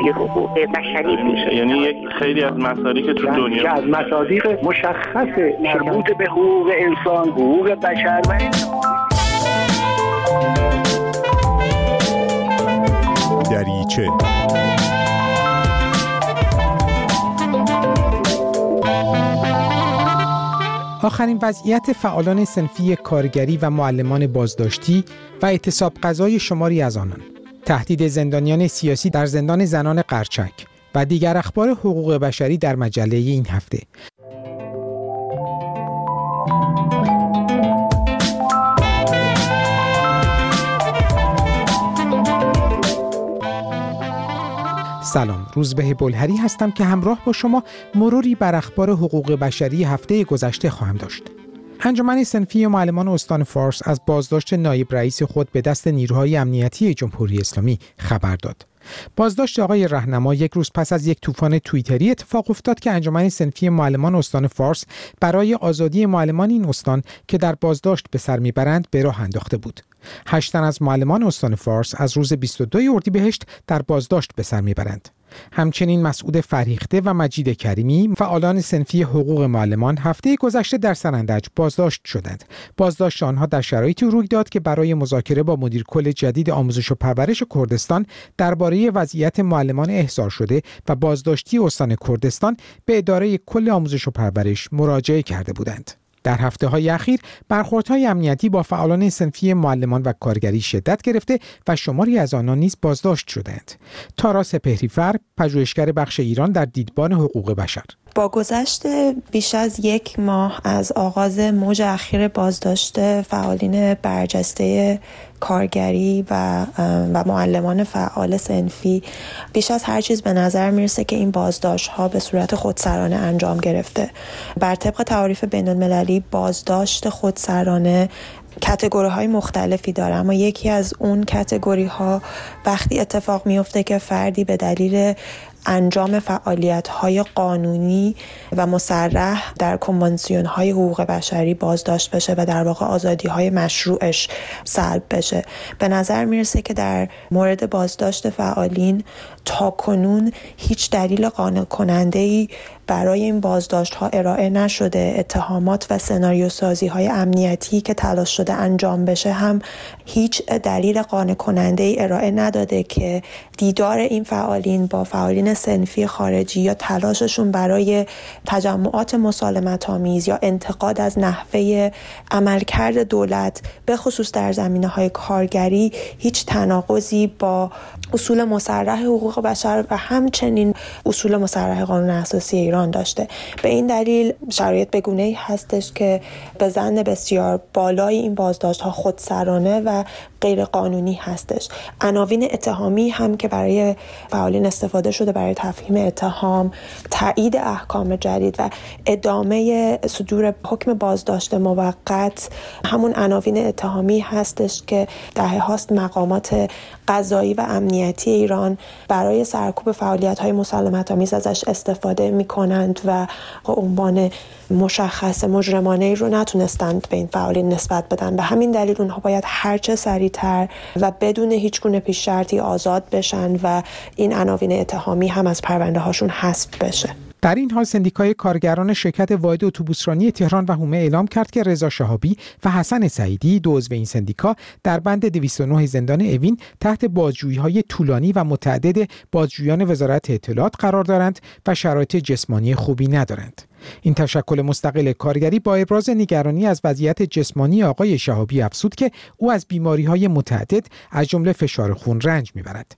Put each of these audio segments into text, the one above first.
روی حقوق بشری میشه یعنی یک خیلی از مصادیق که تو دنیا از مصادیق مشخص مربوط به حقوق انسان حقوق بشر و دریچه. آخرین وضعیت فعالان سنفی کارگری و معلمان بازداشتی و اعتصاب غذای شماری از آنان. تهدید زندانیان سیاسی در زندان زنان قرچک و دیگر اخبار حقوق بشری در مجله این هفته. سلام روزبه بلهری هستم که همراه با شما مروری بر اخبار حقوق بشری هفته گذشته خواهم داشت. انجمن سنفی معلمان استان فارس از بازداشت نایب رئیس خود به دست نیروهای امنیتی جمهوری اسلامی خبر داد. بازداشت آقای رهنما یک روز پس از یک طوفان توییتری اتفاق افتاد که انجمن سنفی معلمان استان فارس برای آزادی معلمان این استان که در بازداشت به سر می‌برند به راه انداخته بود. هشتن از معلمان استان فارس از روز 22 اردیبهشت در بازداشت به سر می‌برند. همچنین مسعود فریخته و مجید کریمی فعالان سنفی حقوق معلمان هفته گذشته در سرندج بازداشت شدند. بازداشت آنها در شرایطی روی داد که برای مذاکره با مدیر کل جدید آموزش و پرورش کردستان درباره وضعیت معلمان احضار شده و بازداشتی استان کردستان به اداره کل آموزش و پرورش مراجعه کرده بودند. در هفته های اخیر برخوردهای امنیتی با فعالان سنفی معلمان و کارگری شدت گرفته و شماری از آنان نیز بازداشت شدند. تارا سپهریفر، پژوهشگر بخش ایران در دیدبان حقوق بشر با گذشت بیش از یک ماه از آغاز موج اخیر بازداشت فعالین برجسته کارگری و, و معلمان فعال سنفی بیش از هر چیز به نظر می‌رسه که این بازداشت ها به صورت خودسرانه انجام گرفته. بر طبق تعاریف بین المللی بازداشت خودسرانه کتگوری های مختلفی داره اما یکی از اون کتگوری ها وقتی اتفاق میفته که فردی به دلیل انجام فعالیت های قانونی و مسرح در کنوانسیون های حقوق بشری بازداشت بشه و در واقع آزادی های مشروعش سلب بشه. به نظر می‌رسه که در مورد بازداشت فعالین تا کنون هیچ دلیل قانع کننده ای برای این بازداشت ها ارائه نشده. اتهامات و سناریو سازی های امنیتی که تلاش شده انجام بشه هم هیچ دلیل قانع کننده ای ارائه نداده که دیدار این فعالین با فعالین سنفی خارجی یا تلاششون برای تجمعات مسالمت یا انتقاد از نحوه عملکرد دولت به خصوص در زمینه های کارگری هیچ تناقضی با اصول مسرح حقوق بشر و همچنین اصول مسرح قانون اساسی ایران داشته. به این دلیل شرایط بگونه ای هستش که به زن بسیار بالای این بازداشت ها خودسرانه و غیر قانونی هستش. عناوین اتهامی هم که برای فعالین استفاده شده برای تفهیم اتهام تایید احکام جدید و ادامه صدور حکم بازداشت موقت همون عناوین اتهامی هستش که دهه هاست مقامات قضایی و امنیتی ایران برای سرکوب فعالیت های مسلمت آمیز ازش استفاده می کنند و عنوان مشخص مجرمانه ای رو نتونستند به این فعالین نسبت بدن. به همین دلیل اونها باید هرچه سریعتر و بدون هیچ گونه پیش شرطی آزاد بشن و این عناوین اتهامی هم از پرونده هاشون حذف بشه. در این حال سندیکای کارگران شرکت واحد اتوبوسرانی تهران و هومه اعلام کرد که رضا شهابی و حسن سعیدی دو عضو این سندیکا در بند 209 زندان اوین تحت بازجویی های طولانی و متعدد بازجویان وزارت اطلاعات قرار دارند و شرایط جسمانی خوبی ندارند. این تشکل مستقل کارگری با ابراز نگرانی از وضعیت جسمانی آقای شهابی افسود که او از بیماری های متعدد از جمله فشار خون رنج می‌برد.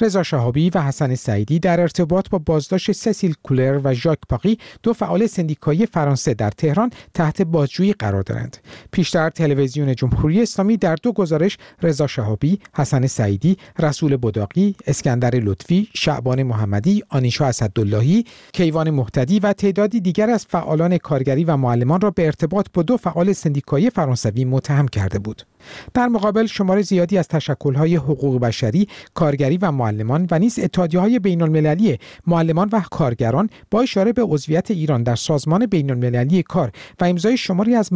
رضا شهابی و حسن سعیدی در ارتباط با بازداشت سسیل کولر و ژاک پاقی دو فعال سندیکایی فرانسه در تهران تحت بازجویی قرار دارند. پیشتر تلویزیون جمهوری اسلامی در دو گزارش رضا شهابی حسن سعیدی رسول بداقی اسکندر لطفی شعبان محمدی آنیشا اسداللهی کیوان محتدی و تعدادی دیگر از فعالان کارگری و معلمان را به ارتباط با دو فعال سندیکایی فرانسوی متهم کرده بود. در مقابل شمار زیادی از تشکل‌های حقوق بشری، کارگری و معلمان و نیز اتحادیه‌های بین‌المللی معلمان و کارگران با اشاره به عضویت ایران در سازمان بین‌المللی کار و امضای شماری از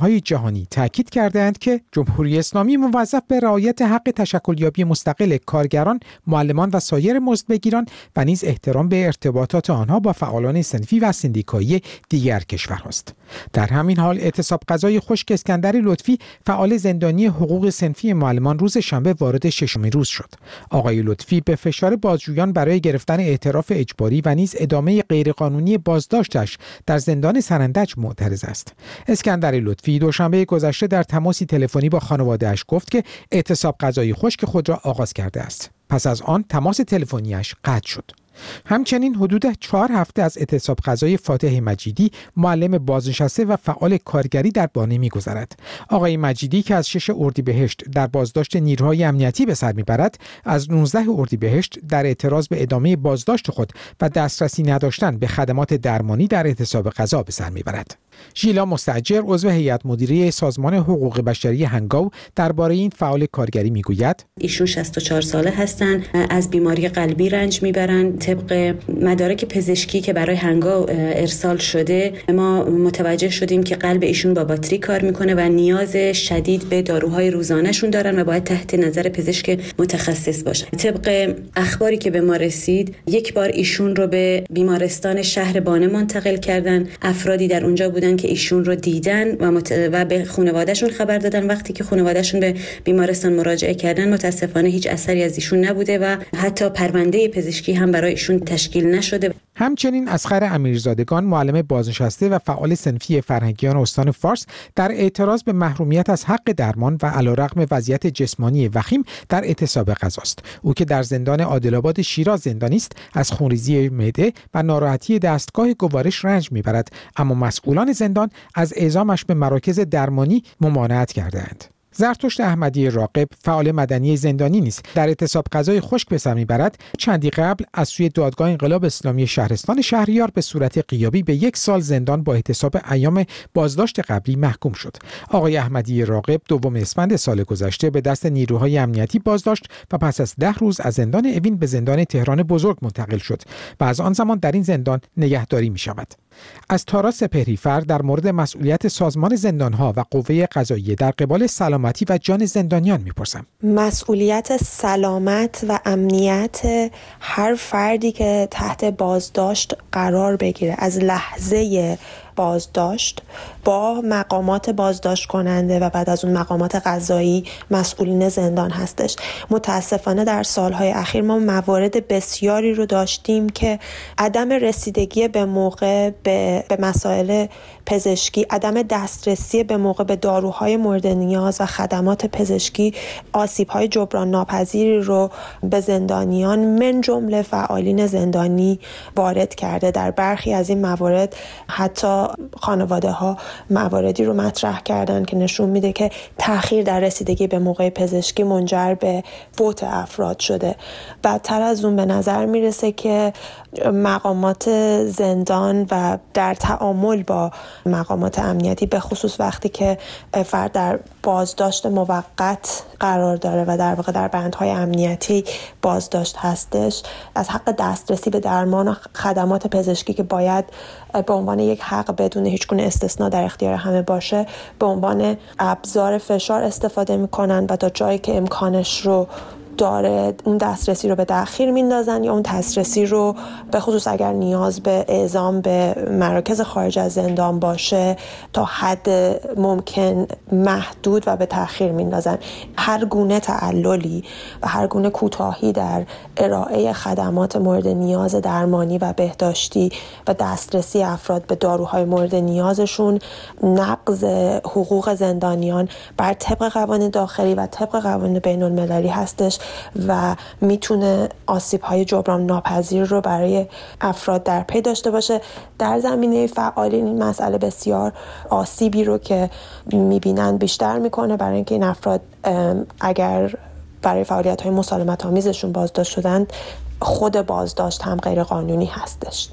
های جهانی تاکید کردهاند که جمهوری اسلامی موظف به رعایت حق تشکلیابی مستقل کارگران، معلمان و سایر مزدبگیران و نیز احترام به ارتباطات آنها با فعالان سنفی و سندیکایی دیگر کشورهاست. در همین حال اعتصاب قضای خشک اسکندر لطفی فعال زندانی حقوق سنفی معلمان روز شنبه وارد ششمین روز شد. آقای لطفی به فشار بازجویان برای گرفتن اعتراف اجباری و نیز ادامه غیرقانونی بازداشتش در زندان سرندج معترض است. اسکندر لطفی دوشنبه گذشته در تماسی تلفنی با خانوادهش گفت که اعتصاب قضای خشک خود را آغاز کرده است. پس از آن تماس تلفنیش قطع شد. همچنین حدود چهار هفته از اعتصاب غذای فاتح مجیدی معلم بازنشسته و فعال کارگری در بانه میگذرد. آقای مجیدی که از شش اردیبهشت در بازداشت نیروهای امنیتی به سر می‌برد از 19 اردیبهشت در اعتراض به ادامه بازداشت خود و دسترسی نداشتن به خدمات درمانی در اعتصاب غذا به سر می‌برد. ژیلا مستجر عضو هیئت مدیره سازمان حقوق بشری هنگاو درباره این فعال کارگری می‌گوید ایشون 64 ساله هستند از بیماری قلبی رنج می‌برند طبق مدارک پزشکی که برای هنگاو ارسال شده ما متوجه شدیم که قلب ایشون با باتری کار می‌کنه و نیاز شدید به داروهای روزانهشون دارن و باید تحت نظر پزشک متخصص باشن. طبق اخباری که به ما رسید یک بار ایشون رو به بیمارستان شهر بانه منتقل کردن. افرادی در اونجا بودن که ایشون رو دیدن و, مت... و به خانوادهشون خبر دادن. وقتی که خانوادهشون به بیمارستان مراجعه کردن متاسفانه هیچ اثری از ایشون نبوده و حتی پرونده پزشکی هم برای ایشون تشکیل نشده. همچنین اسخر امیرزادگان معلم بازنشسته و فعال سنفی فرهنگیان استان فارس در اعتراض به محرومیت از حق درمان و علیرغم وضعیت جسمانی وخیم در اعتصاب غذاست. او که در زندان عادلآباد شیراز زندانی است از خونریزی معده و ناراحتی دستگاه گوارش رنج می‌برد. اما مسئولان زندان از اعزامش به مراکز درمانی ممانعت کردهاند. زرتشت احمدی راقب فعال مدنی زندانی نیست. در اعتصاب غذای خشک به سر می‌برد. چندی قبل از سوی دادگاه انقلاب اسلامی شهرستان شهریار به صورت قیابی به یک سال زندان با احتساب ایام بازداشت قبلی محکوم شد. آقای احمدی راقب دوم اسفند سال گذشته به دست نیروهای امنیتی بازداشت و پس از ده روز از زندان اوین به زندان تهران بزرگ منتقل شد. و از آن زمان در این زندان نگهداری می شود از تارا سپهریفر در مورد مسئولیت سازمان زندانها و قوه قضاییه در قبال سلامتی و جان زندانیان می‌پرسم. مسئولیت سلامت و امنیت هر فردی که تحت بازداشت قرار بگیره از لحظه بازداشت با مقامات بازداشت کننده و بعد از اون مقامات قضایی مسئولین زندان هستش. متاسفانه در سالهای اخیر ما موارد بسیاری رو داشتیم که عدم رسیدگی به موقع به, به مسائل پزشکی عدم دسترسی به موقع به داروهای مورد نیاز و خدمات پزشکی آسیبهای جبران ناپذیری رو به زندانیان من جمله فعالین زندانی وارد کرده. در برخی از این موارد حتی خانواده ها مواردی رو مطرح کردن که نشون میده که تاخیر در رسیدگی به موقع پزشکی منجر به فوت افراد شده. بدتر از اون به نظر می‌رسه که مقامات زندان و در تعامل با مقامات امنیتی به خصوص وقتی که فرد در بازداشت موقت قرار داره و در واقع در بندهای امنیتی بازداشت هستش از حق دسترسی به درمان و خدمات پزشکی که باید به عنوان یک حق بدون هیچ گونه استثنا در اختیار همه باشه به عنوان ابزار فشار استفاده می‌کنن و تا جایی که امکانش رو داره اون دسترسی رو به داخل میندازن یا اون دسترسی رو به خصوص اگر نیاز به اعزام به مراکز خارج از زندان باشه تا حد ممکن محدود و به تاخیر میندازن. هر گونه تعللی و هر گونه کوتاهی در ارائه خدمات مورد نیاز درمانی و بهداشتی و دسترسی افراد به داروهای مورد نیازشون نقض حقوق زندانیان بر طبق قوانین داخلی و طبق قوانین بین المللی هستش. و می‌تونه آسیب های جبران ناپذیر رو برای افراد در پی داشته باشه. در زمینه فعالین این مسئله بسیار آسیبی رو که می‌بینن بیشتر می‌کنه برای اینکه این افراد اگر برای فعالیت های مسالمت آمیزشون بازداشت شدند خود بازداشت هم غیر قانونی هستش.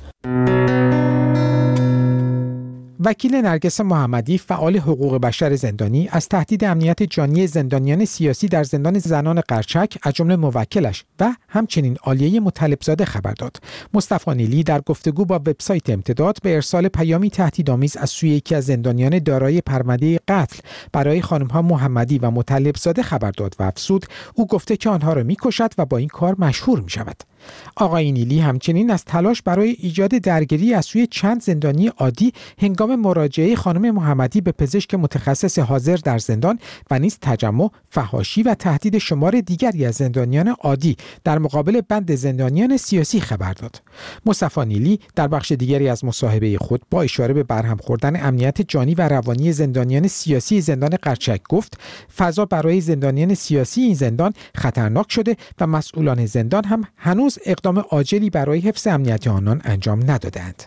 وکیل نرگس محمدی فعال حقوق بشر زندانی از تهدید امنیت جانی زندانیان سیاسی در زندان زنان قرچک از جمله موکلش و همچنین عالیه مطلبزاده خبر داد مصطفی نیلی در گفتگو با وبسایت امتداد به ارسال پیامی تهدیدآمیز از سوی یکی از زندانیان دارای پرونده قتل برای خانمها محمدی و مطلبزاده خبر داد و افسود او گفته که آنها را می‌کشد و با این کار مشهور می شود. آقای نیلی همچنین از تلاش برای ایجاد درگیری از سوی چند زندانی عادی هنگام مراجعه خانم محمدی به پزشک متخصص حاضر در زندان و نیز تجمع فهاشی و تهدید شمار دیگری از زندانیان عادی در مقابل بند زندانیان سیاسی خبر داد. مصطفی نیلی در بخش دیگری از مصاحبه خود با اشاره به برهم خوردن امنیت جانی و روانی زندانیان سیاسی زندان قرچک گفت فضا برای زندانیان سیاسی این زندان خطرناک شده و مسئولان زندان هم هنوز اقدام عاجلی برای حفظ امنیت آنان انجام ندادند.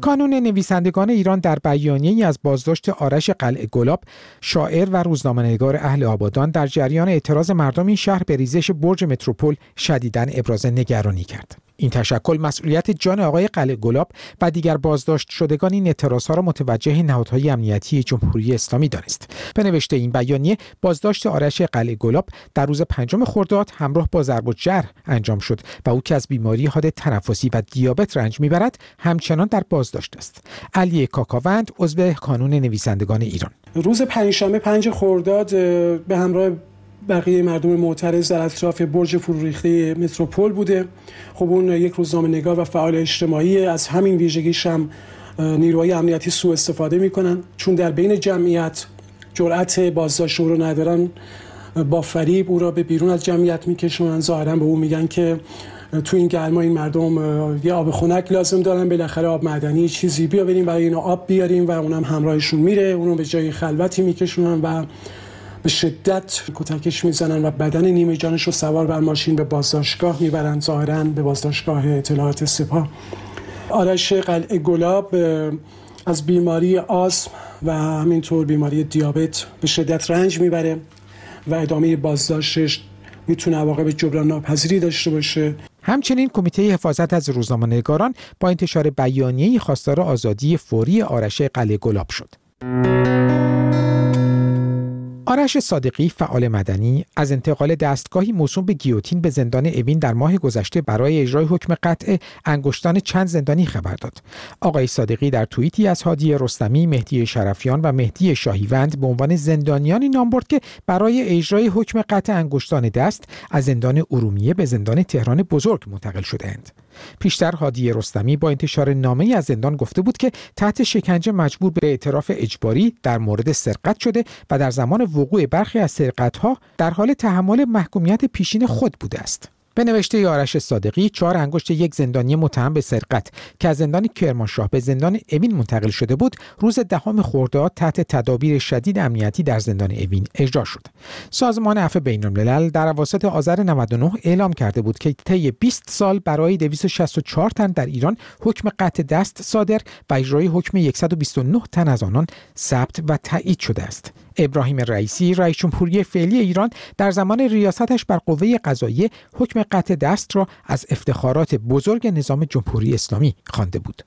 کانون نویسندگان ایران در بیانیه‌ای از بازداشت آرش قلعه گلاب شاعر و روزنامه‌نگار اهل آبادان در جریان اعتراض مردم این شهر به ریزش برج متروپول شدیداً ابراز نگرانی کرد. این تشکل مسئولیت جان آقای قلعه گلاب و دیگر بازداشت شدگان این اعتراضها را متوجه نهادهای امنیتی جمهوری اسلامی دانست. به نوشته این بیانیه بازداشت آرش قلعه گلاب در روز پنجم خرداد همراه با ضرب و جرح انجام شد و او که از بیماری حاد تنفسی و دیابت رنج می‌برد همچنان در بازداشت است. علی کاکاوند عضو کانون نویسندگان ایران. روز پنجشنبه پنج خرداد به همراه بقیه مردم معترض در اطراف برج فروریخته متروپول بوده. خب اون یک روزنامه نگار و فعال اجتماعی از همین ویژگیش هم نیروهای امنیتی سوء استفاده می‌کنن. چون در بین جمعیت جرأت بازداشت رو ندارن با فریب او را به بیرون از جمعیت میکشونن. ظاهرا به او میگن که تو این گرما این مردم یه آب خنک لازم دارن بالاخره آب معدنی چیزی بیا بریم برای اینا آب بیاریم و اونم همراهشون میره. اونو به جای خلوتی میکشونن و به شدت کتکش می‌زنن و بدن نیمه جانش رو سوار بر ماشین به بازداشتگاه می‌برن ظاهرا به بازداشتگاه اطلاعات سپاه آرش قلعه گلاب از بیماری آسم و همینطور بیماری دیابت به شدت رنج می‌بره و ادامه بازداشتش می‌تونه عواقب جبران ناپذیری داشته باشه همچنین کمیته حفاظت از روزنامه‌نگاران با انتشار بیانیه‌ای خواستار آزادی فوری آرش قلعه گلاب شد. آرش صادقی فعال مدنی از انتقال دستگاهی موسوم به گیوتین به زندان اوین در ماه گذشته برای اجرای حکم قطع انگشتان چند زندانی خبر داد. آقای صادقی در توییتی از هادی رستمی، مهدی شرفیان و مهدی شاهیوند به عنوان زندانیانی نام برد که برای اجرای حکم قطع انگشتان دست از زندان ارومیه به زندان تهران بزرگ منتقل شدهاند. پیشتر هادی رستمی با انتشار نامه از زندان گفته بود که تحت شکنجه مجبور به اعتراف اجباری در مورد سرقت شده و در زمان وقوع برخی از سرقتها در حال تحمل محکومیت پیشین خود بوده است. به نوشته یارش صادقی چهار انگشت یک زندانی متهم به سرقت. که از زندان کرمانشاه به زندان اوین منتقل شده بود روز دهم خرداد تحت تدابیر شدید امنیتی در زندان اوین اجرا شد. سازمان عفو بین الملل در اواسط آذر 99 اعلام کرده بود که طی 20 سال برای 264 تن در ایران حکم قطع دست صادر و اجرای حکم 129 تن از آنان ثبت و تایید شده است. ابراهیم رئیسی رئیس جمهوری فعلی ایران در زمان ریاستش بر قوه قضاییه حکم قطع دست را از افتخارات بزرگ نظام جمهوری اسلامی خوانده بود.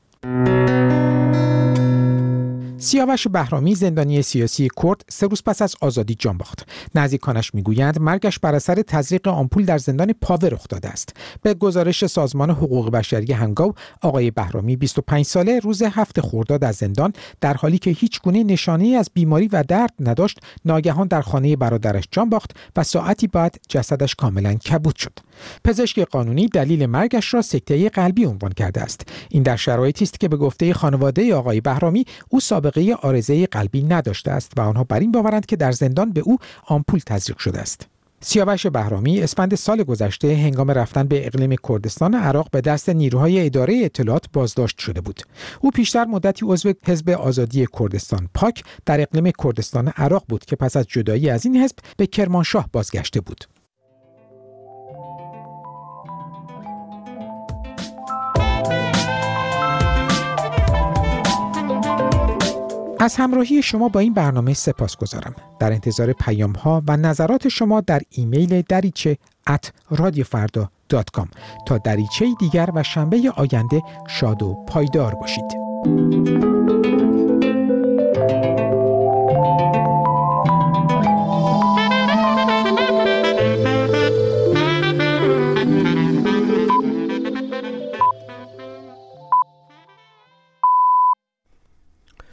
سیاوش بهرامی زندانی سیاسی کرد سه روز پس از آزادی جان باخت. نزدیکانش می‌گویند مرگش بر اثر تزریق آمپول در زندان پاوه رخ داده است. به گزارش سازمان حقوق بشری هنگاو آقای بهرامی 25 ساله روز هفت خرداد از زندان در حالی که هیچ گونه نشانه از بیماری و درد نداشت ناگهان در خانه برادرش جان باخت و ساعتی بعد جسدش کاملا کبود شد. پزشک قانونی دلیل مرگش را سکته قلبی عنوان کرده است. این در شرایطی است که به گفته خانواده آقای بهرامی او سابقه آرزه قلبی نداشته است و آنها بر این باورند که در زندان به او آمپول تزریق شده است. سیاوش بهرامی اسفند سال گذشته هنگام رفتن به اقلیم کردستان عراق به دست نیروهای اداره اطلاعات بازداشت شده بود. او پیشتر مدتی عضو حزب آزادی کردستان پاک در اقلیم کردستان عراق بود که پس از جدایی از این حزب به کرمانشاه بازگشته بود. از همراهی شما با این برنامه سپاس گذارم. در انتظار پیام ها و نظرات شما در ایمیل دریچه ات رادیوفردا.com تا دریچه دیگر و شنبه آینده شاد و پایدار باشید.